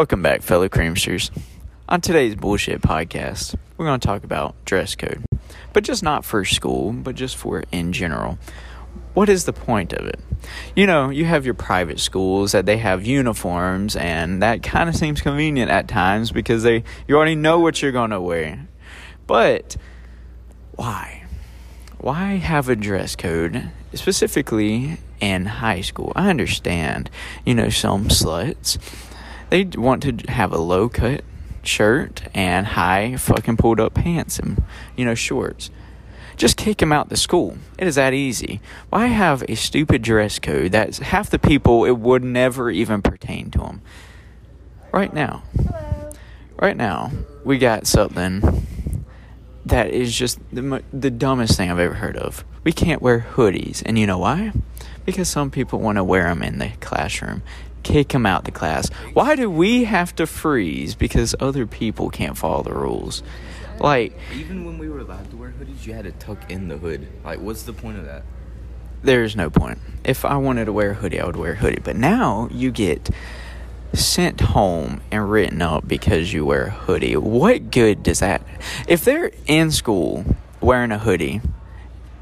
Welcome back, fellow kreamsters. On today's bullshit podcast, we're going to talk about dress code, but just not for school, but just for in general. What is the point of it? You know, you have your private schools that they have uniforms, and that kind of seems convenient at times because they you already know what you're going to wear. But why? Why have a dress code specifically in high school? I understand, you know, some sluts they want to have a low cut shirt and high fucking pulled up pants and you know shorts. Just kick them out the school. It is that easy. Why have a stupid dress code that half the people it would never even pertain to them? Right now, right now, we got something that is just the the dumbest thing I've ever heard of. We can't wear hoodies, and you know why? Because some people want to wear them in the classroom kick him out the class. Why do we have to freeze because other people can't follow the rules? Like even when we were allowed to wear hoodies, you had to tuck in the hood. Like, what's the point of that? There's no point. If I wanted to wear a hoodie, I would wear a hoodie. But now you get sent home and written up because you wear a hoodie. What good does that? If they're in school wearing a hoodie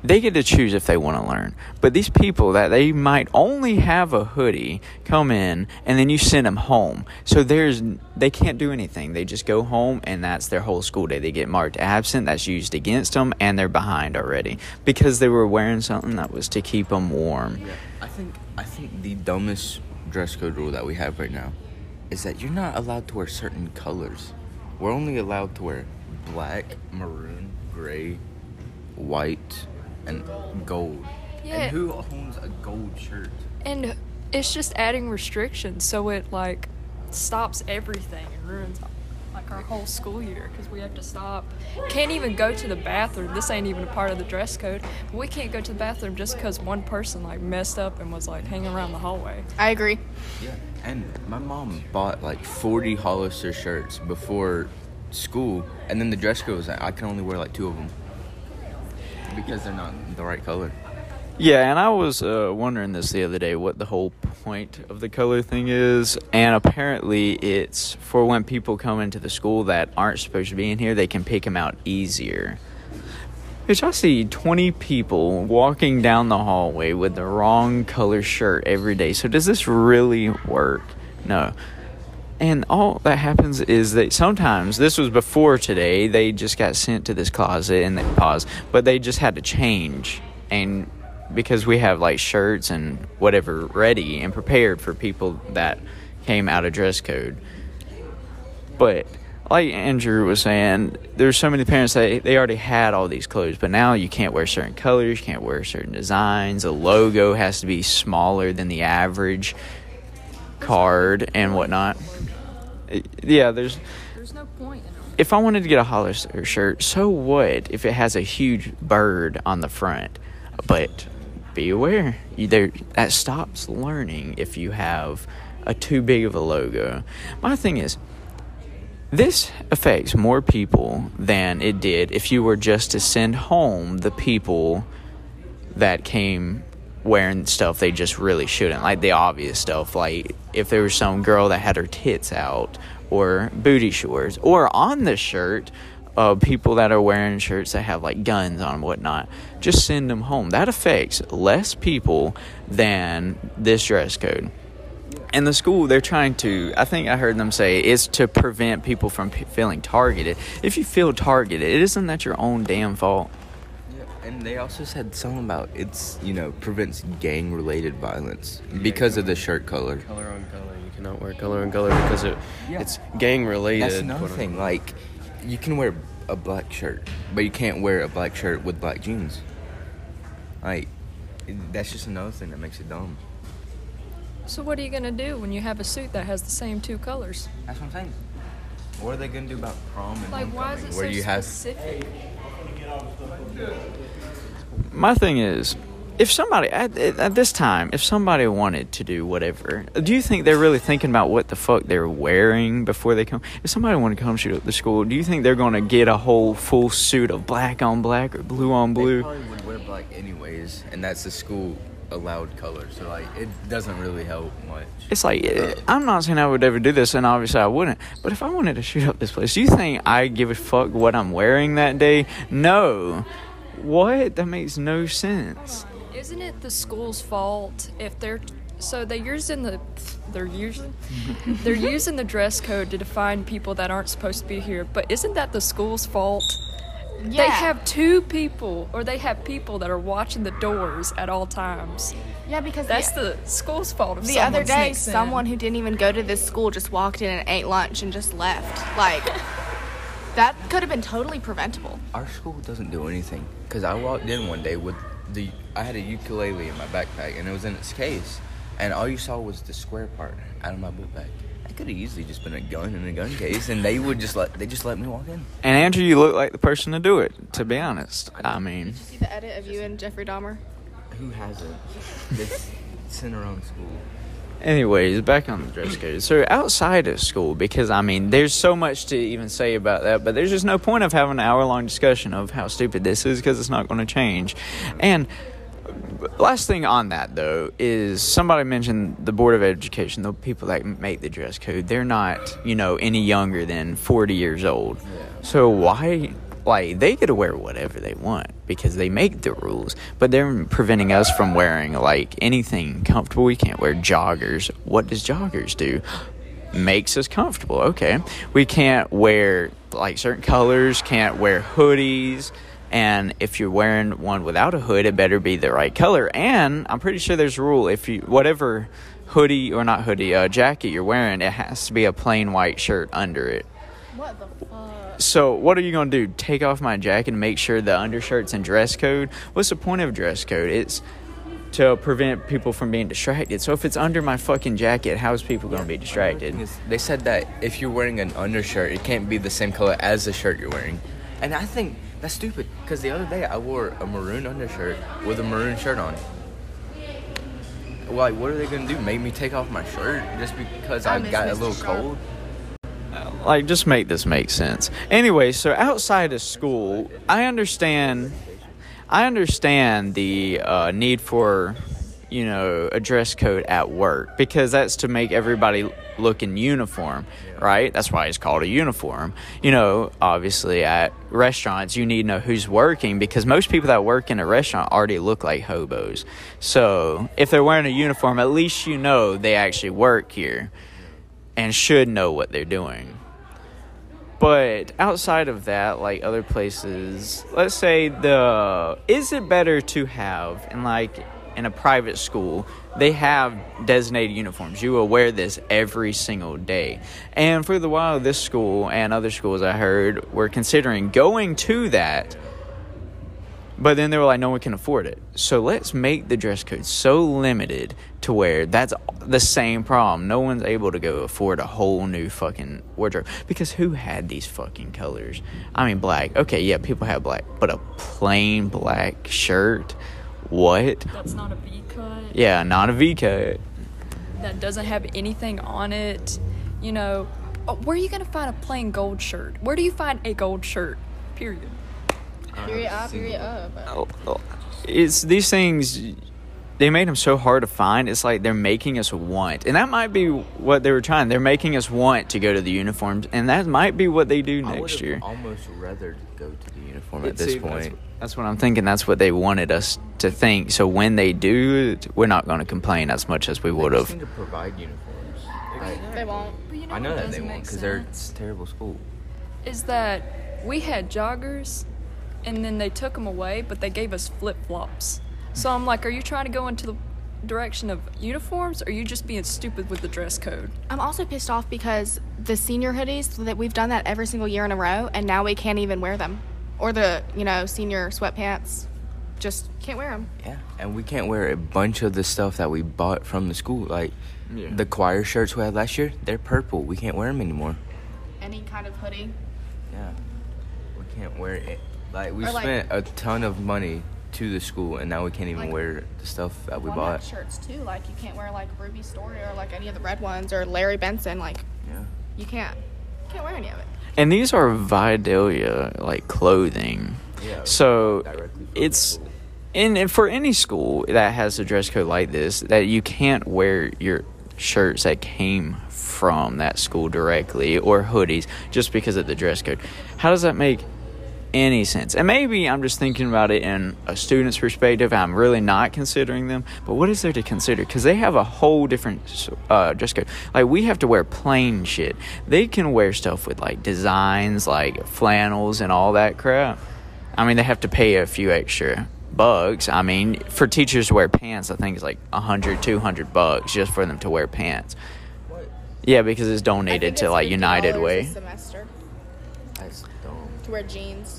they get to choose if they want to learn. But these people that they might only have a hoodie come in and then you send them home. So there's they can't do anything. They just go home and that's their whole school day. They get marked absent. That's used against them and they're behind already because they were wearing something that was to keep them warm. Yeah, I think I think the dumbest dress code rule that we have right now is that you're not allowed to wear certain colors. We're only allowed to wear black, maroon, gray, white, and gold. Yeah. And who owns a gold shirt? And it's just adding restrictions, so it like stops everything and ruins like our whole school year because we have to stop. Can't even go to the bathroom. This ain't even a part of the dress code. We can't go to the bathroom just because one person like messed up and was like hanging around the hallway. I agree. Yeah, and my mom bought like 40 Hollister shirts before school, and then the dress code was I can only wear like two of them because they're not the right color. Yeah, and I was uh, wondering this the other day what the whole point of the color thing is, and apparently it's for when people come into the school that aren't supposed to be in here, they can pick them out easier. Which I see 20 people walking down the hallway with the wrong color shirt every day. So does this really work? No. And all that happens is that sometimes this was before today. They just got sent to this closet and they pause, but they just had to change and because we have like shirts and whatever ready and prepared for people that came out of dress code. But like Andrew was saying, there's so many parents that they already had all these clothes, but now you can't wear certain colors, you can't wear certain designs. A logo has to be smaller than the average card and whatnot. Yeah, there's. There's no point. If I wanted to get a Hollister shirt, so what if it has a huge bird on the front? But be aware, you, there that stops learning if you have a too big of a logo. My thing is, this affects more people than it did if you were just to send home the people that came wearing stuff they just really shouldn't, like the obvious stuff, like if there was some girl that had her tits out or booty shorts, or on the shirt, uh, people that are wearing shirts that have like guns on and whatnot, just send them home. That affects less people than this dress code. In the school, they're trying to, I think I heard them say, is to prevent people from p- feeling targeted. If you feel targeted, it isn't that your own damn fault. And they also said something about it's you know prevents gang related violence because of the shirt color. Color on color. You cannot wear color on color because it, yeah. it's gang related. That's another thing. Like you can wear a black shirt, but you can't wear a black shirt with black jeans. Like that's just another thing that makes it dumb. So what are you gonna do when you have a suit that has the same two colors? That's what I'm saying. What are they gonna do about prom and like, why is it where so you specific? have my thing is, if somebody at, at this time, if somebody wanted to do whatever, do you think they're really thinking about what the fuck they're wearing before they come? If somebody wanted to come to the school, do you think they're going to get a whole full suit of black on black or blue on blue? They probably would wear black anyways, and that's the school allowed color, so like it doesn't really help much. It's like eh, I'm not saying I would ever do this, and obviously I wouldn't. But if I wanted to shoot up this place, do you think I give a fuck what I'm wearing that day? No. What? That makes no sense. Isn't it the school's fault if they're so they're using the they're using they're using the dress code to define people that aren't supposed to be here, but isn't that the school's fault? They have two people or they have people that are watching the doors at all times. Yeah, because That's the, the school's fault if the other day, sneaks in. someone who didn't even go to this school just walked in and ate lunch and just left. Like, that could have been totally preventable. Our school doesn't do anything. Cause I walked in one day with the I had a ukulele in my backpack and it was in its case, and all you saw was the square part out of my book bag. That could have easily just been a gun in a gun case, and they would just let they just let me walk in. And Andrew, you look like the person to do it. To be honest, I mean, Did you See the edit of you and Jeffrey Dahmer? Who hasn't? This it's in our own school. Anyways, back on the dress code. So outside of school, because I mean, there's so much to even say about that, but there's just no point of having an hour long discussion of how stupid this is because it's not going to change. And last thing on that though is somebody mentioned the board of education, the people that make the dress code. They're not, you know, any younger than 40 years old. So why? Like they get to wear whatever they want because they make the rules, but they're preventing us from wearing like anything comfortable. We can't wear joggers. What does joggers do? Makes us comfortable. Okay, we can't wear like certain colors. Can't wear hoodies. And if you're wearing one without a hood, it better be the right color. And I'm pretty sure there's a rule if you whatever hoodie or not hoodie uh, jacket you're wearing, it has to be a plain white shirt under it. What the fuck? So what are you gonna do? Take off my jacket and make sure the undershirt's in dress code? What's the point of dress code? It's to prevent people from being distracted. So if it's under my fucking jacket, how is people gonna be distracted? They said that if you're wearing an undershirt, it can't be the same color as the shirt you're wearing. And I think that's stupid because the other day I wore a maroon undershirt with a maroon shirt on. Like, what are they gonna do? Make me take off my shirt just because I I, miss got a little Sharp. cold? Like just make this make sense. Anyway, so outside of school, I understand I understand the uh, need for you know a dress code at work because that's to make everybody look in uniform right? That's why it's called a uniform. You know obviously at restaurants you need to know who's working because most people that work in a restaurant already look like hobos. So if they're wearing a uniform at least you know they actually work here and should know what they're doing but outside of that, like other places, let's say the is it better to have in like in a private school, they have designated uniforms. You will wear this every single day. And for the while this school and other schools I heard were considering going to that. But then they were like, no one can afford it. So let's make the dress code so limited to where that's the same problem. No one's able to go afford a whole new fucking wardrobe. Because who had these fucking colors? I mean, black. Okay, yeah, people have black. But a plain black shirt? What? That's not a V cut. Yeah, not a V cut. That doesn't have anything on it. You know, oh, where are you gonna find a plain gold shirt? Where do you find a gold shirt? Period. Period up, period up. Oh, oh, It's these things. They made them so hard to find. It's like they're making us want, and that might be what they were trying. They're making us want to go to the uniforms, and that might be what they do next would've year. almost rather go to the uniform at See, this that's- point. That's, what I'm thinking. That's what they wanted us to think. So when they do, we're not going to complain as much as we would They have. to provide uniforms. Like, They won't. But you know I know that they won't because they're it's a terrible school. Is that we had joggers, and then they took them away, but they gave us flip flops. So I'm like, are you trying to go into the direction of uniforms, or are you just being stupid with the dress code? I'm also pissed off because the senior hoodies that we've done that every single year in a row, and now we can't even wear them, or the you know senior sweatpants, just can't wear them. Yeah, and we can't wear a bunch of the stuff that we bought from the school. Like Yeah. the choir shirts we had last year, they're purple. We can't wear them anymore. Any kind of hoodie. Yeah, we can't wear it. Like we Or, like- spent a ton of money to the school, and now we can't even Like- wear the stuff that we bought. shirts too. Like you can't wear like Ruby Story or like any of the red ones or Larry Benson. Like Yeah. you can't. you Can't wear any of it. And these are Vidalia like clothing. Yeah. So it's the school. and, and for any school that has a dress code like this, that you can't wear your shirts that came from that school directly or hoodies just because of the dress code. How does that make any sense? And maybe I'm just thinking about it in a student's perspective. I'm really not considering them, but what is there to consider? Because they have a whole different uh, dress code. Like we have to wear plain shit. They can wear stuff with like designs, like flannels and all that crap. I mean, they have to pay a few extra bucks. I mean, for teachers to wear pants, I think it's like 100, 200 bucks just for them to wear pants. Yeah, because it's donated to it's like United Way. a semester That's dumb. to wear jeans.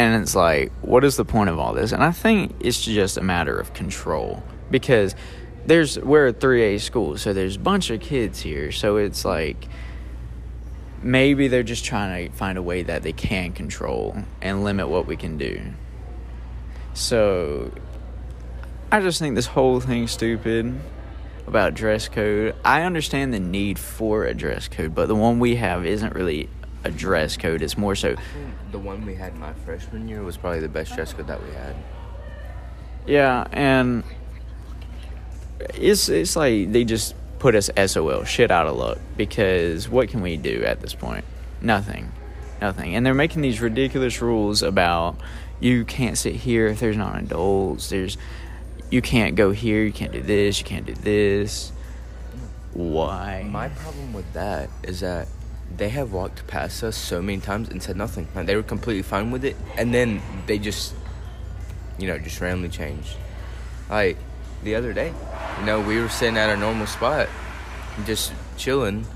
And it's like, what is the point of all this? And I think it's just a matter of control because there's we're a 3A school, so there's a bunch of kids here. So it's like maybe they're just trying to find a way that they can control and limit what we can do. So I just think this whole thing's stupid about dress code. I understand the need for a dress code, but the one we have isn't really a dress code. It's more so The one we had my freshman year was probably the best dress code that we had. Yeah, and it's it's like they just put us SOL, shit out of luck, because what can we do at this point? Nothing. Nothing. And they're making these ridiculous rules about you can't sit here if there's not adults. There's you can't go here, you can't do this, you can't do this. Why? My problem with that is that they have walked past us so many times and said nothing. Like they were completely fine with it, and then they just, you know, just randomly changed. Like the other day, you know, we were sitting at our normal spot, just chilling,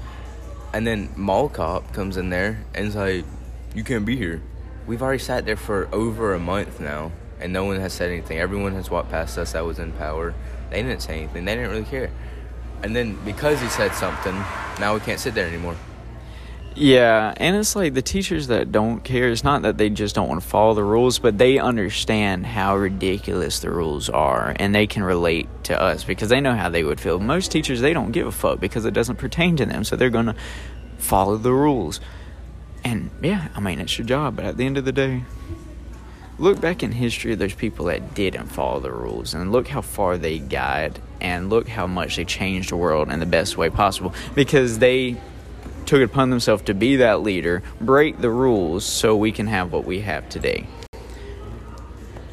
and then mall cop comes in there and is like, "You can't be here." We've already sat there for over a month now, and no one has said anything. Everyone has walked past us that was in power. They didn't say anything. They didn't really care. And then because he said something, now we can't sit there anymore. Yeah, and it's like the teachers that don't care. It's not that they just don't want to follow the rules, but they understand how ridiculous the rules are, and they can relate to us because they know how they would feel. Most teachers they don't give a fuck because it doesn't pertain to them, so they're gonna follow the rules. And yeah, I mean it's your job, but at the end of the day, look back in history. There's people that didn't follow the rules, and look how far they got, and look how much they changed the world in the best way possible because they took it upon themselves to be that leader, break the rules so we can have what we have today.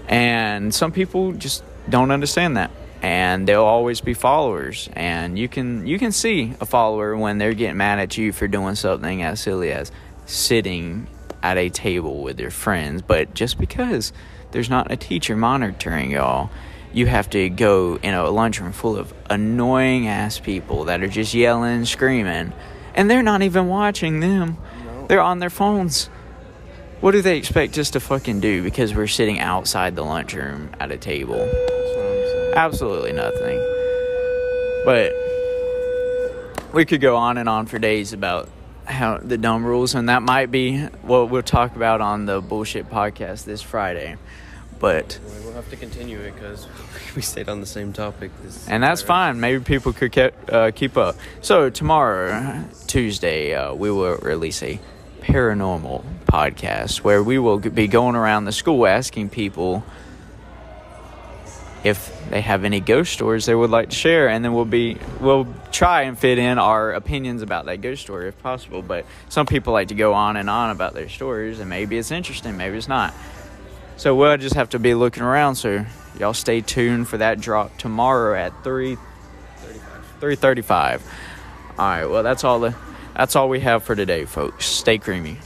And some people just don't understand that. And they'll always be followers. And you can you can see a follower when they're getting mad at you for doing something as silly as sitting at a table with your friends. But just because there's not a teacher monitoring y'all, you have to go in a lunchroom full of annoying ass people that are just yelling, screaming, and they're not even watching them. They're on their phones. What do they expect us to fucking do because we're sitting outside the lunchroom at a table? Absolutely nothing. But we could go on and on for days about how the dumb rules, and that might be what we'll talk about on the bullshit podcast this Friday. But We'll have to continue it because we stayed on the same topic. This and that's entire- fine. Maybe people could keep, uh, keep up. So tomorrow, Tuesday, uh, we will release a paranormal podcast where we will be going around the school asking people if they have any ghost stories they would like to share, and then we'll be we'll try and fit in our opinions about that ghost story if possible. But some people like to go on and on about their stories, and maybe it's interesting, maybe it's not. So we'll just have to be looking around. So y'all stay tuned for that drop tomorrow at three three thirty five. All right. Well, that's all the that's all we have for today, folks. Stay creamy.